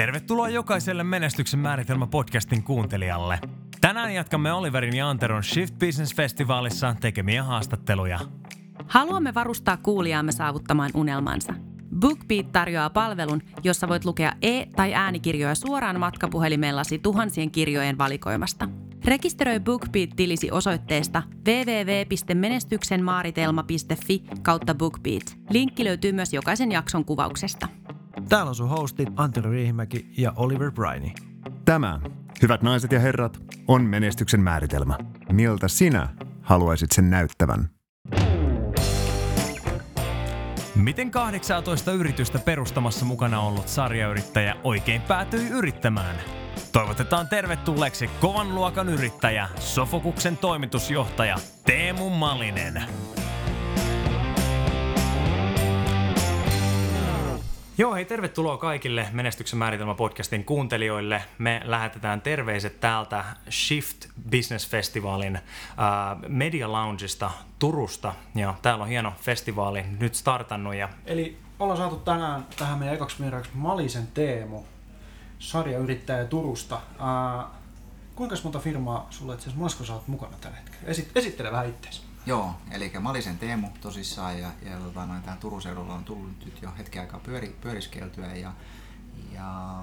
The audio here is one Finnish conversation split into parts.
Tervetuloa jokaiselle Menestyksen määritelmä podcastin kuuntelijalle. Tänään jatkamme Oliverin ja Anteron Shift Business Festivalissa tekemiä haastatteluja. Haluamme varustaa kuulijaamme saavuttamaan unelmansa. BookBeat tarjoaa palvelun, jossa voit lukea e- tai äänikirjoja suoraan matkapuhelimellasi tuhansien kirjojen valikoimasta. Rekisteröi BookBeat-tilisi osoitteesta www.menestyksenmaaritelma.fi kautta BookBeat. Linkki löytyy myös jokaisen jakson kuvauksesta. Täällä on sun hostit Antero Riihimäki ja Oliver Briney. Tämä, hyvät naiset ja herrat, on menestyksen määritelmä. Miltä sinä haluaisit sen näyttävän? Miten 18 yritystä perustamassa mukana ollut sarjayrittäjä oikein päätyi yrittämään? Toivotetaan tervetulleeksi kovan luokan yrittäjä, Sofokuksen toimitusjohtaja Teemu Malinen. Joo, hei, tervetuloa kaikille Menestyksen määritelmä podcastin kuuntelijoille. Me lähetetään terveiset täältä Shift Business Festivalin äh, Media Loungeista Turusta. Ja täällä on hieno festivaali nyt startannut. Ja... Eli ollaan saatu tänään tähän meidän ekaksi vieraaksi Malisen Teemu, sarjayrittäjä Turusta. Äh, kuinka monta firmaa sulla itse asiassa Mosko sä oot mukana tällä hetkellä? Esit- esittele vähän itseäsi. Joo, eli mä olin sen Teemu tosissaan ja, ja tota, noin, tähän Turun seudulla on tullut nyt jo hetken aikaa pyöri, pyöriskeltyä ja, ja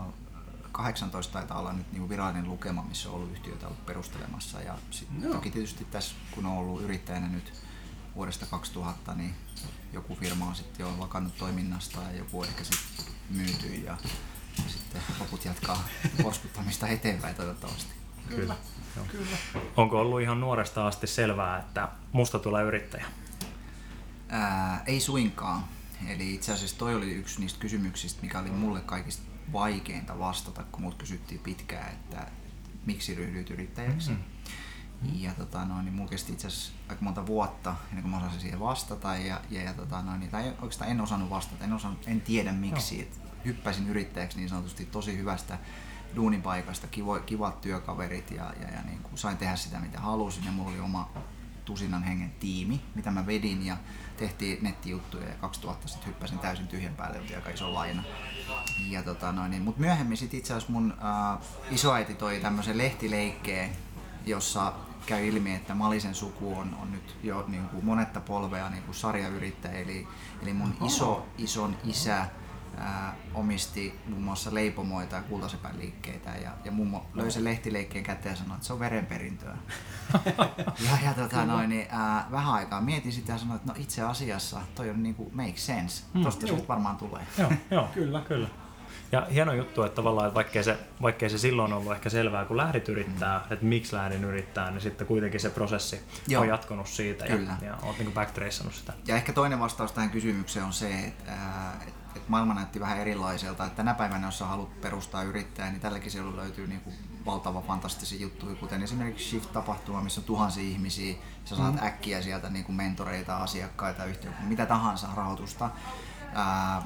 18 taitaa olla nyt niin virallinen lukema, missä on ollut yhtiöitä ollut perustelemassa ja sit Joo. toki tietysti tässä kun on ollut yrittäjänä nyt vuodesta 2000, niin joku firma on sitten jo lakannut toiminnasta ja joku ehkä sitten myyty ja, ja sitten loput jatkaa porskuttamista eteenpäin toivottavasti. Kyllä. Kyllä. Onko ollut ihan nuoresta asti selvää, että musta tulee yrittäjä? Ää, ei suinkaan. Eli itse asiassa toi oli yksi niistä kysymyksistä, mikä oli mulle kaikista vaikeinta vastata, kun mut kysyttiin pitkään, että miksi ryhdyit yrittäjäksi. Mm-hmm. Ja tota, no, niin mulla kesti itse asiassa aika monta vuotta ennen kuin mä osasin siihen vastata. Ja, ja, ja tota, no, niin, tai oikeastaan en osannut vastata, en, osannut, en tiedä miksi. Et hyppäsin yrittäjäksi niin sanotusti tosi hyvästä duunipaikasta, kivo, kivat työkaverit ja, ja, ja niin kuin sain tehdä sitä mitä halusin. Ja mulla oli oma tusinan hengen tiimi, mitä mä vedin. Ja tehtiin nettijuttuja ja 2000 sitten hyppäsin täysin tyhjän päälle, oli aika iso laina. Ja tota noin, niin, mutta myöhemmin sitten itse asiassa mun äh, isoäiti toi tämmöisen lehtileikkeen, jossa käy ilmi, että Malisen suku on, on nyt jo niin kuin monetta polvea niin kuin sarjayrittäjä, eli, eli mun iso, ison isä ää, omisti muun muassa leipomoita ja kultasepän liikkeitä ja, ja mummo löi sen lehtileikkeen käteen ja sanoi, että se on verenperintöä. ja ja tota, noin, niin, ää, vähän aikaa mietin sitä ja sanoin, että no itse asiassa toi on niinku make sense. Tosta se nyt varmaan tulee. Joo, joo. Kyllä. Kyllä. Ja hieno juttu, että tavallaan, että vaikkei se, vaikkei se silloin ollut ehkä selvää, kun lähdit yrittää, että miksi lähdin yrittää, niin sitten kuitenkin se prosessi Joo. on jatkunut siitä Kyllä. ja, ja oot niin backtraceannut sitä. Ja ehkä toinen vastaus tähän kysymykseen on se, että, ää, et, et maailma näytti vähän erilaiselta. Että tänä päivänä, jos haluat perustaa yrittäjää, niin tälläkin seudulla löytyy niinku valtava fantastisia juttuja, kuten esimerkiksi Shift-tapahtuma, missä on tuhansia ihmisiä. Sä saat mm. äkkiä sieltä niinku mentoreita, asiakkaita, yhtiöitä, mitä tahansa rahoitusta.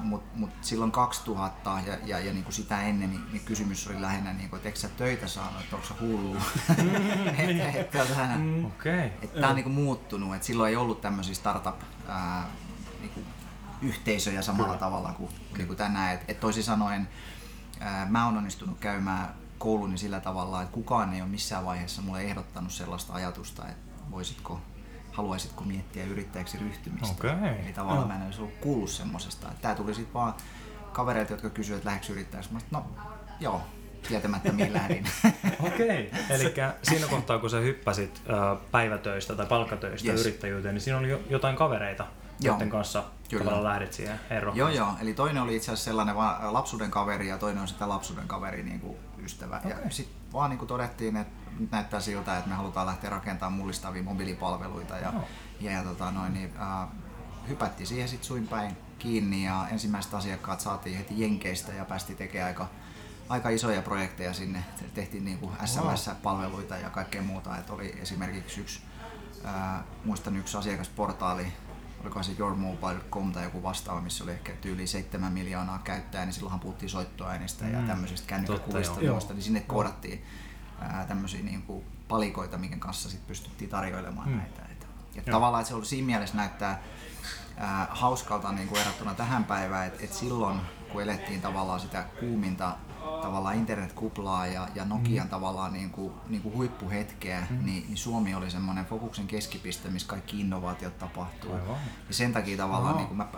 Mutta mut silloin 2000 ja, ja, ja niinku sitä ennen, niin, niin kysymys oli lähinnä, niinku, että eikö sä töitä saanut, että onko sä hullu. et, et, tota, Okei. että tämä on niinku muuttunut, että silloin ei ollut tämmöisiä startup ää, niinku yhteisöjä samalla Kyllä. tavalla kuin, niinku tänään. Et, et toisin sanoen ää, mä oon onnistunut käymään kouluni sillä tavalla, että kukaan ei ole missään vaiheessa mulle ehdottanut sellaista ajatusta, että voisitko haluaisitko miettiä yrittäjäksi ryhtymistä. Okei. Eli tavallaan mä en olisi ollut kuullut semmosesta. Tää tuli sitten vaan kavereilta, jotka kysyivät, että lähdekö yrittäjäksi. Mä no joo, tietämättä mihin lähdin. Okei. Eli siinä kohtaa, kun sä hyppäsit päivätöistä tai palkkatöistä Yes. yrittäjyyteen, niin siinä oli jo jotain kavereita, Joo. joiden kanssa Kyllä. lähdit siihen ero. Joo, joo. Eli toinen oli itse asiassa sellainen lapsuuden kaveri ja toinen on sitä lapsuuden kaveri niin kuin ystävä. Okay. Ja sitten vaan niin kuin todettiin, että nyt näyttää siltä, että me halutaan lähteä rakentamaan mullistavia mobiilipalveluita. Ja, Joo. ja, ja tota noin, niin, äh, hypättiin siihen sitten suin päin kiinni ja ensimmäiset asiakkaat saatiin heti Jenkeistä ja päästiin tekemään aika, aika isoja projekteja sinne. Tehtiin niin kuin SMS-palveluita ja kaikkea muuta. Et oli esimerkiksi yksi, äh, muistan yksi asiakasportaali, olikohan se yourmobile.com tai joku vastaava, missä oli ehkä tyyli 7 miljoonaa käyttäjää, niin silloinhan puhuttiin soittoäänistä ja Mm. tämmöisistä ja muista, niin sinne koodattiin ää, tämmöisiä niin kuin palikoita, minkä kanssa sit pystyttiin tarjoilemaan Mm. näitä. Et, et Joo. tavallaan se on siinä mielessä näyttää ää, hauskalta niin kuin verrattuna tähän päivään, että et silloin kun elettiin tavallaan sitä kuuminta tavallaan internetkuplaa ja, ja Nokian mm. tavallaan niin kuin, niin kuin huippuhetkeä, mm. niin, niin Suomi oli semmoinen fokuksen keskipiste, missä kaikki innovaatiot tapahtuu. Aivan. Ja sen takia tavallaan niin kuin mä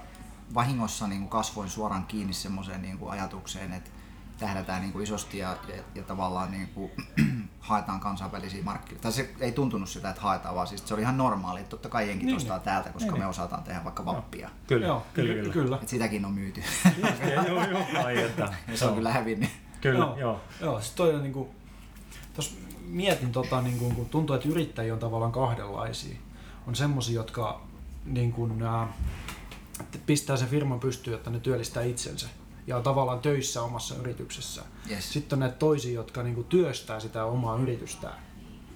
vahingossa niin kuin kasvoin suoraan kiinni semmoiseen niin kuin ajatukseen, että tähdätään niin kuin isosti ja, ja, ja tavallaan niin kuin, haetaan kansainvälisiä markkinoita. Tai se ei tuntunut sitä, että haetaan, vaan siis se oli ihan normaali. Että totta kai jenkin niin, ostaa niin. täältä, koska niin, me osataan tehdä vaikka vappia. Kyllä, joo, kyllä, kyllä. kyllä. Et sitäkin on myyty. joo, joo, ai, että. Ja se on kyllä hävinnyt. Kyllä, joo. joo. joo siis toi on niinku, tos mietin tota, niinku, kun tuntuu, että yrittäjiä on tavallaan kahdenlaisia. On semmoisia, jotka niin kuin, ää, pistää sen firman pystyyn, että ne työllistää itsensä ja on tavallaan töissä omassa yrityksessä. Yes. Sitten on näitä toisia, jotka niinku työstää sitä omaa yritystään.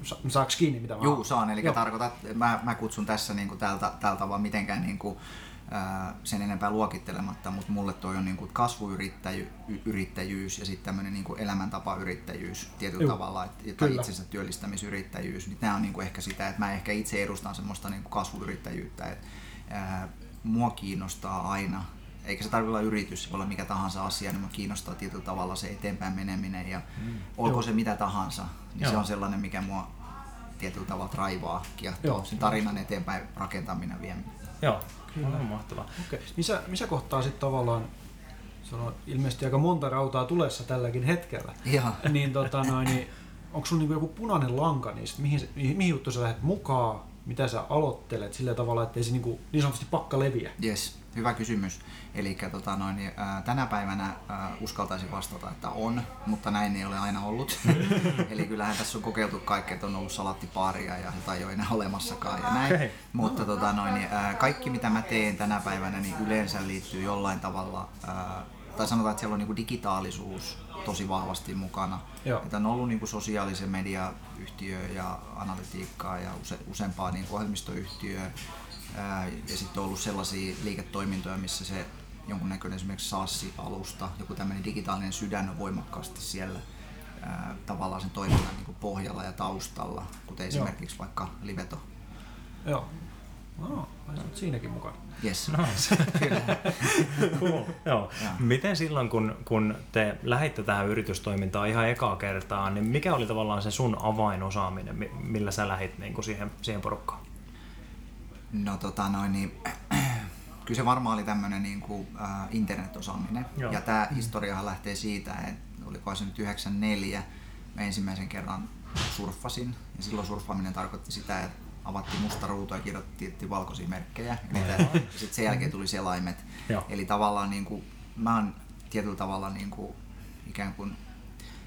Sa- saaks kiinni mitä mä Juu, saan. Eli tarkoitat, mä, mä kutsun tässä niinku tältä, tältä vaan mitenkään niinku, ää, sen enempää luokittelematta, mutta mulle toi on niinku kasvuyrittäjyys ja sitten tämmöinen niinku elämäntapayrittäjyys tietyllä Juu, tavalla, et, tai itsensä työllistämisyrittäjyys. Niin tämä on niinku ehkä sitä, että mä ehkä itse edustan semmoista niinku kasvuyrittäjyyttä, että ää, mua kiinnostaa aina eikä se tarvitse olla yritys, se voi olla mikä tahansa asia, niin kiinnostaa tietyllä tavalla se eteenpäin meneminen ja mm. olko se mitä tahansa, niin Joo. se on sellainen, mikä mua tietyllä tavalla raivaa, kiehtoo, sen tarinan eteenpäin rakentaminen vieminen. Joo, kyllä on mahtavaa. Okay. Missä, missä kohtaa sitten tavallaan, se on ilmeisesti aika monta rautaa tulessa tälläkin hetkellä, Joo. niin, tota noin, niin onko sulla niinku joku punainen lanka niistä, mihin, mihin, mihin juttu sä lähdet mukaan, mitä sä aloittelet sillä tavalla, että ei se niinku, niin sanotusti pakka leviä? Yes, hyvä kysymys. Eli tota noin, niin, ää, tänä päivänä ää, uskaltaisin vastata, että on, mutta näin ei ole aina ollut. Eli kyllähän tässä on kokeiltu kaikkea, että on ollut salattipaaria ja jotain ei ole enää olemassakaan ja näin. Okay. Mutta tota noin, niin, ää, kaikki mitä mä teen tänä päivänä niin yleensä liittyy jollain tavalla, ää, tai sanotaan, että siellä on niin kuin tosi vahvasti mukana. Joo. Että on ollut niin kuin sosiaalisen mediayhtiö ja analytiikkaa ja use, useampaa niin ohjelmistoyhtiöä ja sitten on ollut sellaisia liiketoimintoja, missä se jonkunnäköinen esimerkiksi SaaS-alusta, joku tämmöinen digitaalinen sydän on voimakkaasti siellä ää, tavallaan sen toiminnan niin pohjalla ja taustalla, kuten Joo. esimerkiksi vaikka Liveto. Joo. No, siinäkin mukana. Yes. No, Kyllä. cool. Joo. Miten silloin, kun, kun te lähditte tähän yritystoimintaan ihan ekaa kertaa, niin mikä oli tavallaan se sun avainosaaminen, millä sä lähit niin kuin siihen, siihen porukkaan? No tota noin, niin, kyllä se varmaan oli tämmöinen niin kuin, äh, internetosaaminen. Joo. Ja tämä historiahan lähtee siitä, että oliko se nyt 94, mä ensimmäisen kerran surffasin. Ja silloin surffaaminen tarkoitti sitä, että avattiin musta ruutu ja kirjoitettiin valkoisia merkkejä. ja sitten sen jälkeen tuli selaimet. Joo. Eli tavallaan niin kuin, mä oon tietyllä tavalla niin kuin, ikään kuin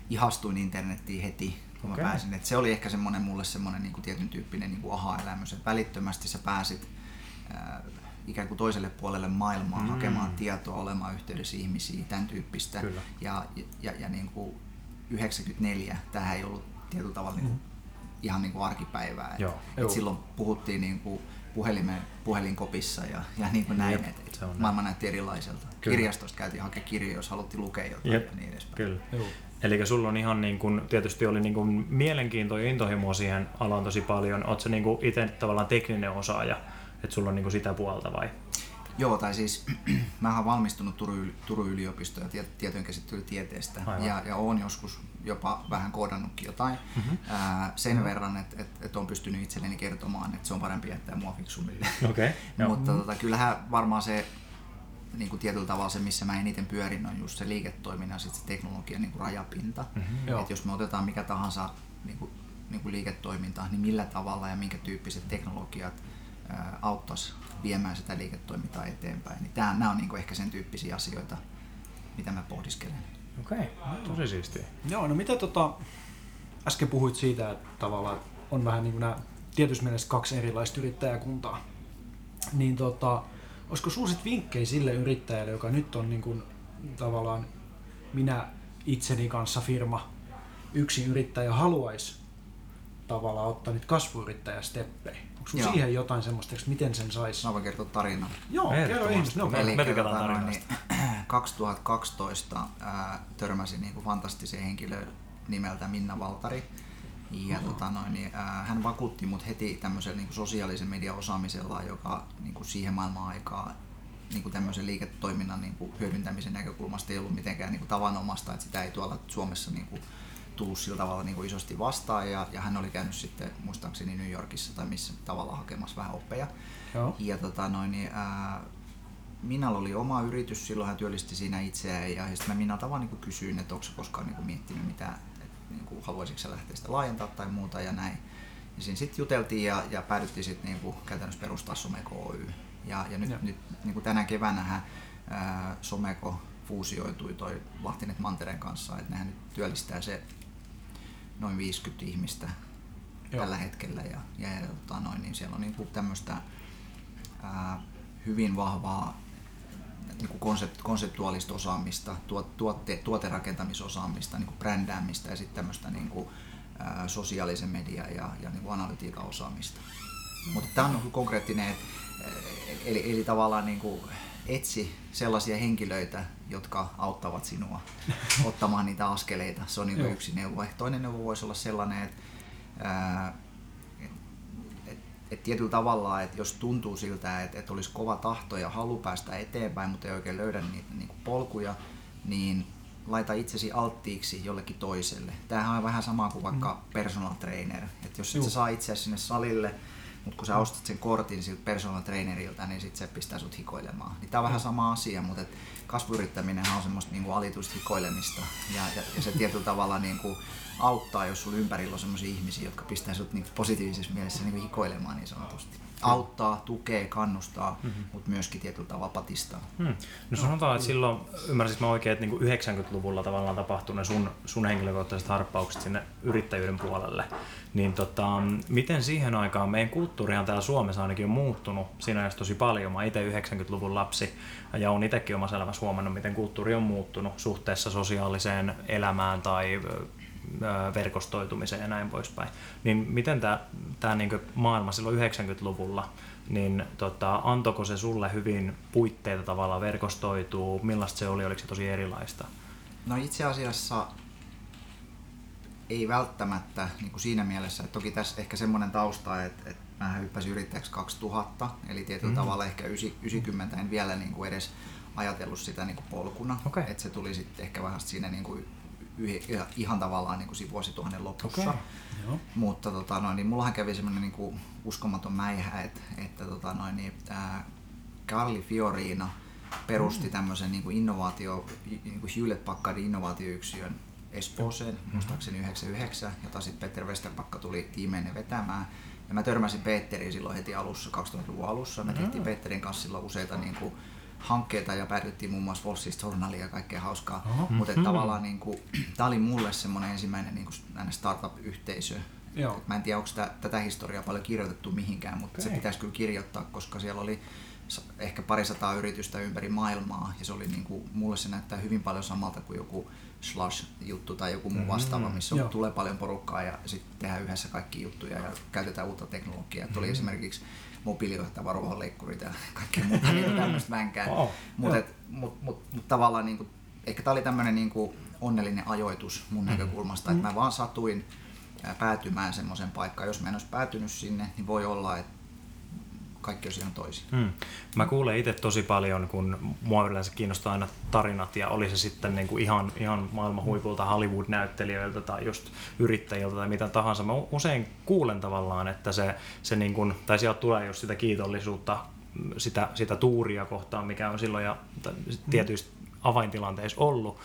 ihastuin internettiin heti kun okay. mä pääsin. Et se oli ehkä semmoinen mulle semmoinen niin kuin tietyn tyyppinen niin kuin aha-elämys, että välittömästi sä pääsit äh, ikään kuin toiselle puolelle maailmaa mm. hakemaan tietoa, olemaan yhteydessä ihmisiin, tämän tyyppistä. Kyllä. Ja, ja, ja niin kuin 94, tähän ei ollut tietyllä tavalla mm. niin kuin, ihan niin kuin arkipäivää. Joo. Et, et silloin puhuttiin niin kuin puhelimen, puhelinkopissa ja, ja niin kuin näin, että et maailma näytti erilaiselta. Kyllä. Kirjastosta käytiin hakea kirjoja, jos haluttiin lukea jotain Jep. ja niin edespäin. Kyllä. Joo. Eli sulla on ihan niin kuin, tietysti oli niin kuin mielenkiinto ja intohimo siihen alaan tosi paljon. Oletko niin itse tavallaan tekninen osaaja, että sulla on niin sitä puolta vai? Joo, tai siis mä oon valmistunut Turun, Turun yliopistoon ja tietojenkäsittelytieteestä ja, ja oon joskus jopa vähän koodannutkin jotain mm-hmm. ää, sen mm-hmm. verran, että et, et on pystynyt itselleni kertomaan, että se on parempi jättää mua fiksummille. Okay, Mutta tota, kyllähän varmaan se niin kuin tietyllä tavalla se, missä mä eniten pyörin, on just se liiketoiminnan ja sit se teknologian niin kuin rajapinta. Mm-hmm. Et jos me otetaan mikä tahansa niin kuin, niin kuin liiketoiminta, niin millä tavalla ja minkä tyyppiset teknologiat auttaisi viemään sitä liiketoimintaa eteenpäin. Niin tää, nämä on niin kuin ehkä sen tyyppisiä asioita, mitä mä pohdiskelen. Okei, okay. tosi siistiä. Joo, no mitä tota, äsken puhuit siitä, että tavallaan on vähän niin kuin nämä tietysti mielessä kaksi erilaista yrittäjäkuntaa. Niin tota, olisiko sinulla vinkkejä sille yrittäjälle, joka nyt on niin kuin, tavallaan minä itseni kanssa firma, yksin yrittäjä haluaisi tavallaan ottaa nyt kasvuyrittäjästeppejä? Onko sinulla siihen jotain semmoista, että miten sen saisi? Mä voin kertoa tarinan. Joo, kerro ihmiset. No, Eli me kerrotaan niin, 2012 ää, törmäsin niin kuin fantastiseen henkilöön nimeltä Minna Valtari. Ja tota noin, niin, äh, hän vakuutti mut heti tämmöisellä niin sosiaalisen median osaamisella, joka niin kuin siihen maailman aikaan niin kuin tämmöisen liiketoiminnan niin kuin hyödyntämisen näkökulmasta ei ollut mitenkään niin kuin tavanomasta, että sitä ei tuolla Suomessa niin kuin tullut sillä tavalla niin kuin isosti vastaan ja, ja hän oli käynyt sitten muistaakseni New Yorkissa tai missä tavalla hakemassa vähän oppeja. Joo. Ja tota noin, niin, ää, Minalla oli oma yritys, silloin hän työllisti siinä itseään ja, sitten mä Minalta vaan niin kysyin, että onko koskaan niin kuin miettinyt mitä, että niin kuin, haluaisitko lähteä sitä laajentaa tai muuta ja näin. Ja siinä sitten juteltiin ja, ja päädyttiin sitten niin kuin, käytännössä perustaa Someko Oy. Ja, ja nyt, nyt niin kuin tänä keväänä ää, Someko fuusioitui toi Lahtinet Mantereen kanssa, että nehän nyt työllistää se noin 50 ihmistä Joo. tällä hetkellä ja, ja, ja tota noin, niin siellä on niin tämmöistä ää, hyvin vahvaa niin kuin konsept, konseptuaalista osaamista, tuot, tuotte, tuoterakentamisosaamista, niin kuin brändäämistä ja sitten tämmöistä niin kuin, ää, sosiaalisen median ja, ja niin kuin analytiikan osaamista. Mutta tämä on niin konkreettinen, et, eli, eli tavallaan niin kuin etsi sellaisia henkilöitä, jotka auttavat sinua ottamaan niitä askeleita. Se on niin kuin yksi neuvo. Toinen neuvo voisi olla sellainen, että ää, et, et tietyllä tavalla, että jos tuntuu siltä, että, että olisi kova tahto ja halu päästä eteenpäin, mutta ei oikein löydä niitä niin kuin polkuja, niin laita itsesi alttiiksi jollekin toiselle. Tämähän on vähän sama kuin vaikka personal trainer. Että jos et sä saa itseäsi sinne salille, mutta kun sä ostat sen kortin siltä personal trainerilta, niin sit se pistää sut hikoilemaan. Niin tää on vähän sama asia, mutta et kasvuyrittäminen on semmoista niinku alituista hikoilemista. Ja, ja, ja se tietyllä tavalla niinku auttaa, jos sulla ympärillä on semmoisia ihmisiä, jotka pistää sut niinku positiivisessa mielessä niinku hikoilemaan niin sanotusti. Auttaa, tukee, kannustaa, mm-hmm. mutta myöskin tietyllä tavalla patistaa. Hmm. No sanotaan, että silloin, ymmärsitkö mä oikein, että niin 90-luvulla tavallaan tapahtui ne sun, sun henkilökohtaiset harppaukset sinne yrittäjyyden puolelle. Niin tota, miten siihen aikaan, meidän kulttuurihan täällä Suomessa ainakin on muuttunut siinä ajassa tosi paljon. Mä itse 90-luvun lapsi ja on itsekin omassa elämässä huomannut, miten kulttuuri on muuttunut suhteessa sosiaaliseen elämään tai verkostoitumiseen ja näin poispäin. Niin miten tämä tää niinku maailma silloin 90-luvulla, niin tota, antoiko se sulle hyvin puitteita tavallaan verkostoituu, millaista se oli, oliko se tosi erilaista? No itse asiassa ei välttämättä niin kuin siinä mielessä, että toki tässä ehkä semmoinen tausta, että, että mä hyppäsin yrittäjäksi 2000, eli tietyllä mm. tavalla ehkä 90 en vielä niin kuin edes ajatellut sitä niin kuin polkuna, Okei. että se tuli sitten ehkä vähän siinä niin kuin ihan tavallaan niin kuin siinä vuosituhannen lopussa. Okei. Joo. Mutta tota, noin, niin mullahan kävi semmoinen niin kuin uskomaton mäihä, että, että tota, noin, niin, ää, Carli Fiorina perusti tämmöisen niin kuin innovaatio, niin kuin Hewlett Packardin innovaatioyksikön Espooseen, muistaakseni 99, jota sitten Peter Westerbakka tuli tiimeen vetämään. Ja mä törmäsin Peteriin silloin heti alussa, 2000-luvun alussa. Me tehtiin Peterin kanssa silloin useita niin kuin, hankkeita ja päädyttiin muun muassa Wall Street Journalia ja kaikkea hauskaa. Mutta tavallaan niin kuin, tämä oli mulle semmoinen ensimmäinen niin kuin, startup-yhteisö. Joo. Mä en tiedä, onko sitä, tätä historiaa paljon kirjoitettu mihinkään, mutta se Okei. pitäisi kyllä kirjoittaa, koska siellä oli ehkä parisataa yritystä ympäri maailmaa ja se oli niin kuin, mulle se näyttää hyvin paljon samalta kuin joku Slash-juttu tai joku muu vastaava, missä on, tulee paljon porukkaa ja sitten tehdään yhdessä kaikki juttuja ja käytetään uutta teknologiaa. Mm-hmm. Oli esimerkiksi mobiilijohtava ruohonleikkurit ja kaikkea muuta niin tämmöistä vänkää. Wow. Mutta mut, mut, mut, tavallaan niinku, ehkä tämä oli tämmöinen niinku onnellinen ajoitus mun näkökulmasta, että mä vaan satuin ää, päätymään semmoisen paikkaan. Jos mä en olisi päätynyt sinne, niin voi olla, että kaikki olisi ihan toisin. Hmm. Mä kuulen itse tosi paljon, kun mua yleensä kiinnostaa aina tarinat ja oli se sitten niin kuin ihan, ihan maailman huipulta Hollywood-näyttelijöiltä tai just yrittäjiltä tai mitä tahansa. Mä usein kuulen tavallaan, että se, se niin kuin, tai sieltä tulee just sitä kiitollisuutta, sitä, sitä tuuria kohtaan, mikä on silloin ja tietyissä avaintilanteissa ollut.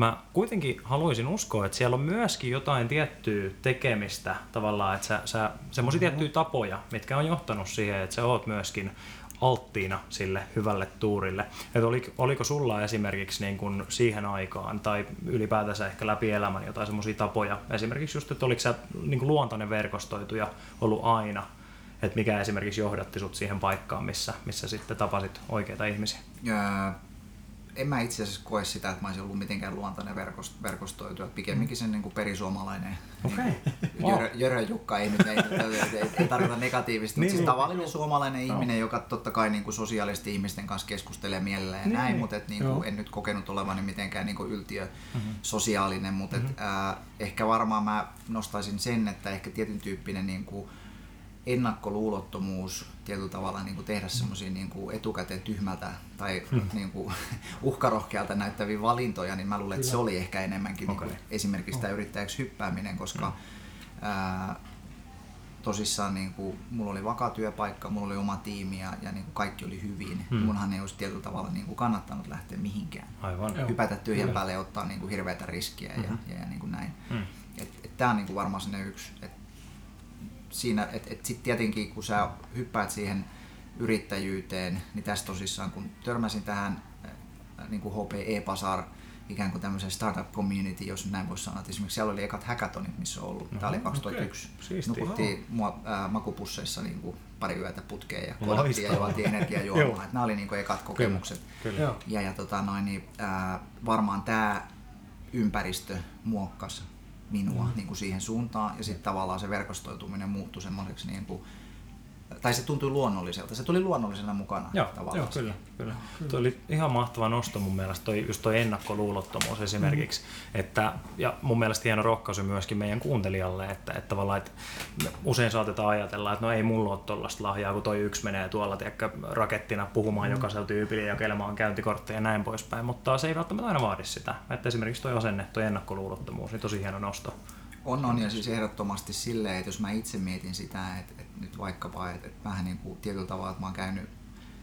Mä kuitenkin haluaisin uskoa, että siellä on myöskin jotain tiettyä tekemistä tavallaan, että sä, sä semmoisia tiettyjä tapoja, mitkä on johtanut siihen, että sä oot myöskin alttiina sille hyvälle tuurille. Et oliko, oliko sulla esimerkiksi niin kun siihen aikaan tai ylipäätänsä ehkä läpi elämän jotain semmoisia tapoja, esimerkiksi just, että oliko sä niin luontainen verkostoituja ollut aina, että mikä esimerkiksi johdatti sut siihen paikkaan, missä, missä sitten tapasit oikeita ihmisiä? Öö, en mä itse asiassa koe sitä, että mä olisin ollut mitenkään luontainen verkost, verkostoitu. Että pikemminkin sen niin kuin perisuomalainen Okei. niin Wow. Jörö, Jörö Jukka ei nyt ei, ei, ei, ei tarkoita negatiivisesti, Niin, mutta siis niin. tavallinen suomalainen ihminen, joka totta kai niin kuin sosiaalisesti ihmisten kanssa keskustelee mielellään ja Niin, näin, niin. mutta et, niin Joo. kuin, en nyt kokenut olevani mitenkään niin kuin yltiö Mhm. sosiaalinen, mutta et, ää, ehkä varmaan mä nostaisin sen, että ehkä tietyn tyyppinen niin kuin, ennakkoluulottomuus tietyllä tavalla niin kuin tehdä semmoisia niin kuin etukäteen tyhmältä tai niin kuin uhkarohkealta näyttäviä valintoja, niin mä luulen, että se oli ehkä enemmänkin niin kuin esimerkiksi tämä yrittäjäksi hyppääminen, koska ää, tosissaan niin kuin, mulla oli vakaa työpaikka, mulla oli oma tiimi ja, ja niin kuin kaikki oli hyvin. Hmm. Munhan ei olisi tietyllä tavalla niin kuin kannattanut lähteä mihinkään. Aivan. Hypätä tyhjän Kyllä. päälle ja ottaa niin kuin hirveätä riskiä ja, ja, ja niin kuin näin. Mm. Et, et Tämä on niin kuin varmaan sinne yksi. Et siinä, et, et sitten tietenkin kun sä hyppäät siihen yrittäjyyteen, niin tässä tosissaan kun törmäsin tähän äh, niin kuin HPE Pasar ikään kuin tämmöisen startup community, jos näin voisi sanoa. Et esimerkiksi siellä oli ekat hackathonit, missä on ollut. Tämä oli 2001. okei. Siistiä. Nukuttiin mua, äh, makupusseissa niin kuin pari yötä putkeen ja kodattiin ja juotiin energiajuomaa. Nämä oli niin kuin ekat kokemukset. Kyllä. Joo. Ja, ja tota noin, niin, ää, varmaan tämä ympäristö muokkasi minua mm. niin kuin siihen suuntaan ja sitten tavallaan se verkostoituminen muuttui semmoiseksi niin kuin, tai se tuntui luonnolliselta. Se tuli luonnollisena mukana Joo, tavallaan. joo kyllä, kyllä. Tuo oli ihan mahtava nosto mun mielestä, toi, just toi ennakkoluulottomuus esimerkiksi. Mm. Että, ja mun mielestä hieno rohkaisu myöskin meidän kuuntelijalle, että, että tavallaan, että usein saatetaan ajatella, että no ei mulla ole tollaista lahjaa, kun toi yksi menee tuolla tiedätkö, rakettina puhumaan mm. jokaisella tyypillä ja jakelemaan käyntikortteja ja näin poispäin, mutta se ei välttämättä aina vaadi sitä. Että esimerkiksi toi asenne, toi ennakkoluulottomuus, niin tosi hieno nosto. On, on ja siis ehdottomasti silleen, että jos mä itse mietin sitä, että, että nyt vaikkapa, että, että vähän niin kuin tietyllä tavalla, että mä oon käynyt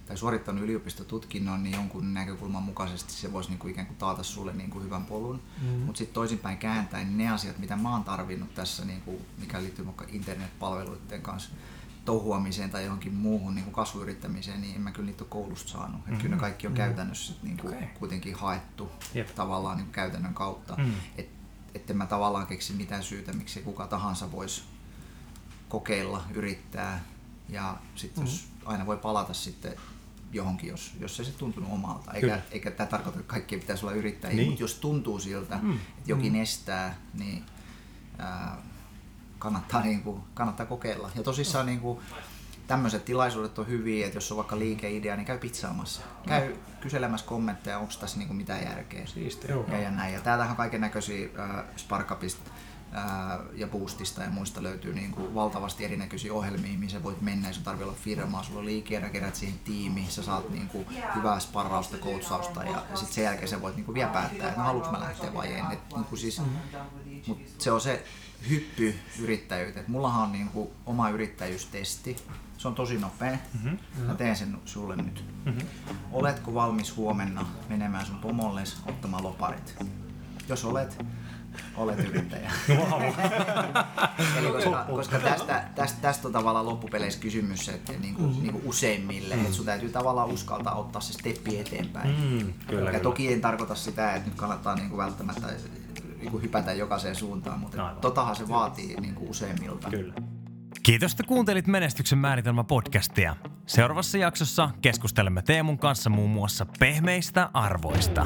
tai suorittanut yliopistotutkinnon, niin jonkun näkökulman mukaisesti se voisi niin kuin ikään kuin taata sulle niin kuin hyvän polun. Mm. Mutta sitten toisinpäin kääntäen, niin ne asiat, mitä mä oon tarvinnut tässä, niin kuin, mikä liittyy vaikka internetpalveluiden kanssa touhuamiseen tai johonkin muuhun niin kuin kasvuyrittämiseen, niin en mä kyllä niitä ole koulusta saanut. Mm-hmm. Että kyllä ne kaikki on käytännössä niin kuin Okei. kuitenkin haettu Jep. tavallaan niin kuin käytännön kautta. Mm. Et, että mä tavallaan keksi mitään syytä, miksi kuka tahansa voisi kokeilla, yrittää ja sitten Mm. jos aina voi palata sitten johonkin, jos, jos se sitten tuntunut omalta. Eikä, Kyllä. eikä tämä tarkoita, että kaikkien pitäisi olla yrittäjiä, Niin. mutta jos tuntuu siltä, Mm. että jokin estää, niin ää, kannattaa, niin kuin, kannattaa kokeilla. Ja tosissaan niin kuin, tämmöiset tilaisuudet on hyviä, että jos on vaikka liikeidea, niin käy pizzaamassa. Käy kyselemässä kommentteja, onko tässä niin kuin mitään järkeä. Siistiä. Ja, ja näin. Ja täältähän on kaiken näköisiä äh, Sparkupista äh, ja Boostista ja muista löytyy niin kuin valtavasti erinäköisiä ohjelmia, mihin sä voit mennä, jos tarvii olla firmaa, sulla on liikeidä, kerät siihen tiimiin, sä saat niin kuin hyvää sparrausta, coachausta ja, ja sitten sen jälkeen sä voit niin kuin vielä päättää, että no haluanko mä lähteä vai en. Et, niin kuin siis, mut se on se hyppy yrittäjyyteen. Mullahan on niin kuin oma yrittäjyystesti. Se on tosi nopea. Mm-hmm. Mä teen sen sulle nyt. Mm-hmm. Oletko valmis huomenna menemään sun pomolles ottamaan loparit? Jos olet, olet yrittäjä. Eli koska, koska tästä, tästä, tästä on tavallaan loppupeleissä kysymys, että niin kuin, niin kuin useimmille, että sun täytyy tavallaan uskaltaa ottaa se steppi eteenpäin. Mm, kyllä, ja kyllä. toki en tarkoita sitä, että nyt kannattaa niin kuin välttämättä niin kuin hypätä jokaiseen suuntaan, mutta Aivan. totahan se vaatii niin kuin useimmilta. Kyllä. Kiitos, että kuuntelit Menestyksen määritelmä podcastia. Seuraavassa jaksossa keskustelemme Teemun kanssa muun muassa pehmeistä arvoista.